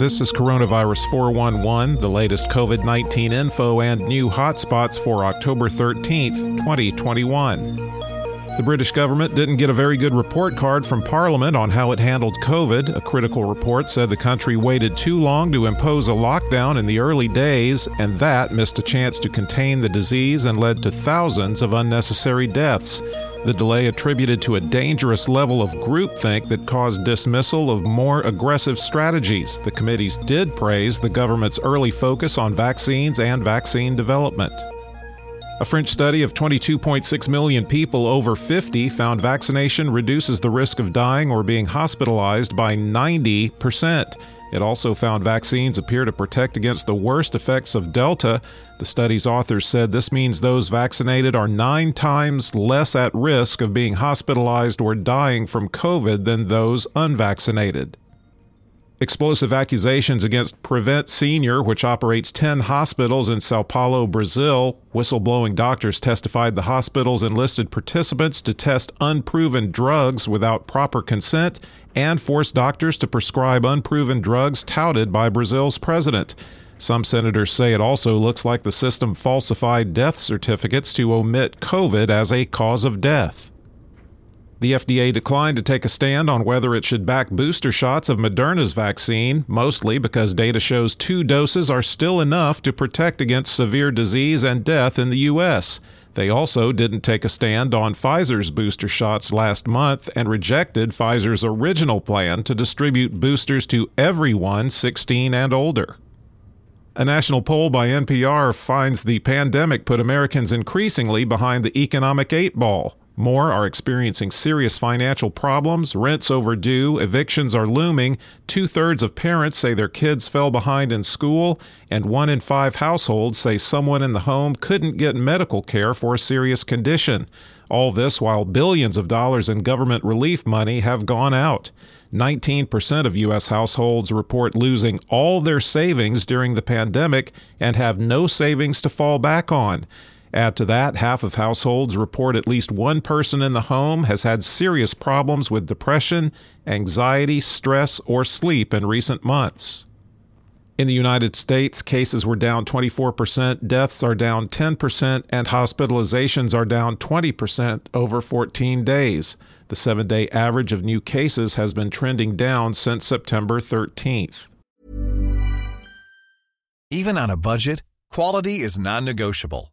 This is Coronavirus 411, the latest COVID 19 info and new hotspots for October 13th, 2021. The British government didn't get a very good report card from Parliament on how it handled COVID. A critical report said the country waited too long to impose a lockdown in the early days, and that missed a chance to contain the disease and led to thousands of unnecessary deaths. The delay attributed to a dangerous level of groupthink that caused dismissal of more aggressive strategies. The committees did praise the government's early focus on vaccines and vaccine development. A French study of 22.6 million people over 50 found vaccination reduces the risk of dying or being hospitalized by 90%. It also found vaccines appear to protect against the worst effects of Delta. The study's authors said this means those vaccinated are nine times less at risk of being hospitalized or dying from COVID than those unvaccinated. Explosive accusations against Prevent Senior, which operates 10 hospitals in Sao Paulo, Brazil. Whistleblowing doctors testified the hospitals enlisted participants to test unproven drugs without proper consent and forced doctors to prescribe unproven drugs touted by Brazil's president. Some senators say it also looks like the system falsified death certificates to omit COVID as a cause of death. The FDA declined to take a stand on whether it should back booster shots of Moderna's vaccine, mostly because data shows two doses are still enough to protect against severe disease and death in the U.S. They also didn't take a stand on Pfizer's booster shots last month and rejected Pfizer's original plan to distribute boosters to everyone 16 and older. A national poll by NPR finds the pandemic put Americans increasingly behind the economic eight ball. More are experiencing serious financial problems, rents overdue, evictions are looming, two thirds of parents say their kids fell behind in school, and one in five households say someone in the home couldn't get medical care for a serious condition. All this while billions of dollars in government relief money have gone out. 19% of U.S. households report losing all their savings during the pandemic and have no savings to fall back on. Add to that, half of households report at least one person in the home has had serious problems with depression, anxiety, stress, or sleep in recent months. In the United States, cases were down 24%, deaths are down 10%, and hospitalizations are down 20% over 14 days. The seven day average of new cases has been trending down since September 13th. Even on a budget, quality is non negotiable.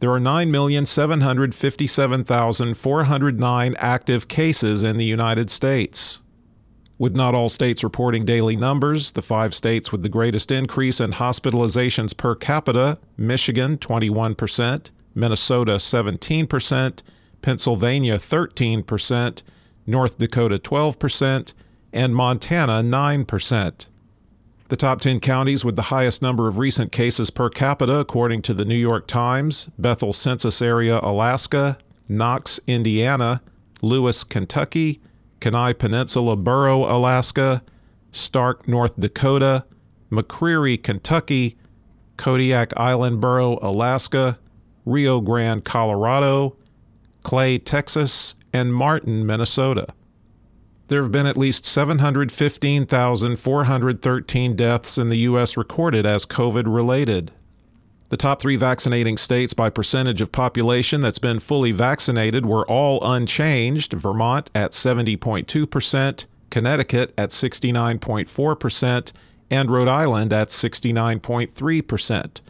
There are 9,757,409 active cases in the United States. With not all states reporting daily numbers, the five states with the greatest increase in hospitalizations per capita Michigan 21%, Minnesota 17%, Pennsylvania 13%, North Dakota 12%, and Montana 9%. The top 10 counties with the highest number of recent cases per capita, according to the New York Times Bethel Census Area, Alaska, Knox, Indiana, Lewis, Kentucky, Kenai Peninsula Borough, Alaska, Stark, North Dakota, McCreary, Kentucky, Kodiak Island Borough, Alaska, Rio Grande, Colorado, Clay, Texas, and Martin, Minnesota there have been at least 715,413 deaths in the U.S. recorded as COVID related. The top three vaccinating states by percentage of population that's been fully vaccinated were all unchanged Vermont at 70.2%, Connecticut at 69.4%, and Rhode Island at 69.3%.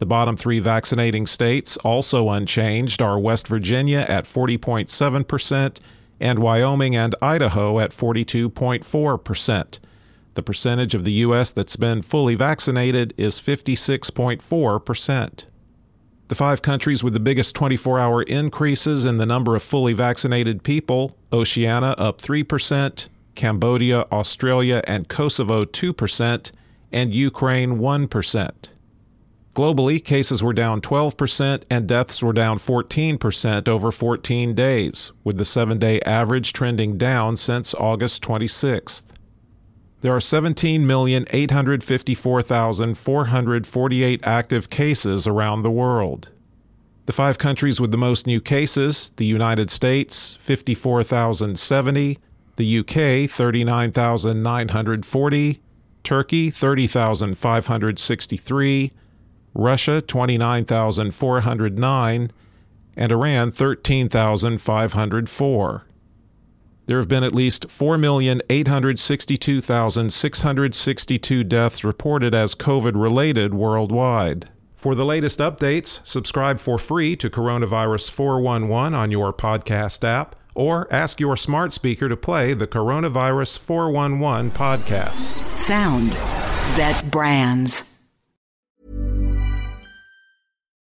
The bottom three vaccinating states, also unchanged, are West Virginia at 40.7%, and Wyoming and Idaho at 42.4%. The percentage of the U.S. that's been fully vaccinated is 56.4%. The five countries with the biggest 24 hour increases in the number of fully vaccinated people Oceania up 3%, Cambodia, Australia, and Kosovo 2%, and Ukraine 1%. Globally, cases were down 12% and deaths were down 14% over 14 days, with the seven day average trending down since August 26th. There are 17,854,448 active cases around the world. The five countries with the most new cases the United States, 54,070, the UK, 39,940, Turkey, 30,563, Russia 29,409, and Iran 13,504. There have been at least 4,862,662 deaths reported as COVID related worldwide. For the latest updates, subscribe for free to Coronavirus 411 on your podcast app or ask your smart speaker to play the Coronavirus 411 podcast. Sound that brands.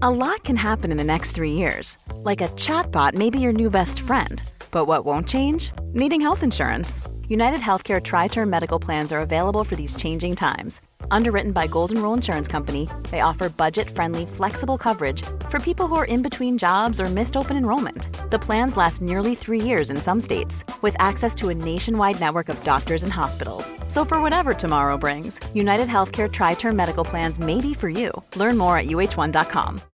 A lot can happen in the next three years. Like a chatbot may be your new best friend. But what won't change? Needing health insurance. United Healthcare Tri Term Medical Plans are available for these changing times. Underwritten by Golden Rule Insurance Company, they offer budget friendly, flexible coverage for people who are in between jobs or missed open enrollment. The plans last nearly three years in some states, with access to a nationwide network of doctors and hospitals. So, for whatever tomorrow brings, United Healthcare Tri Term Medical Plans may be for you. Learn more at uh1.com.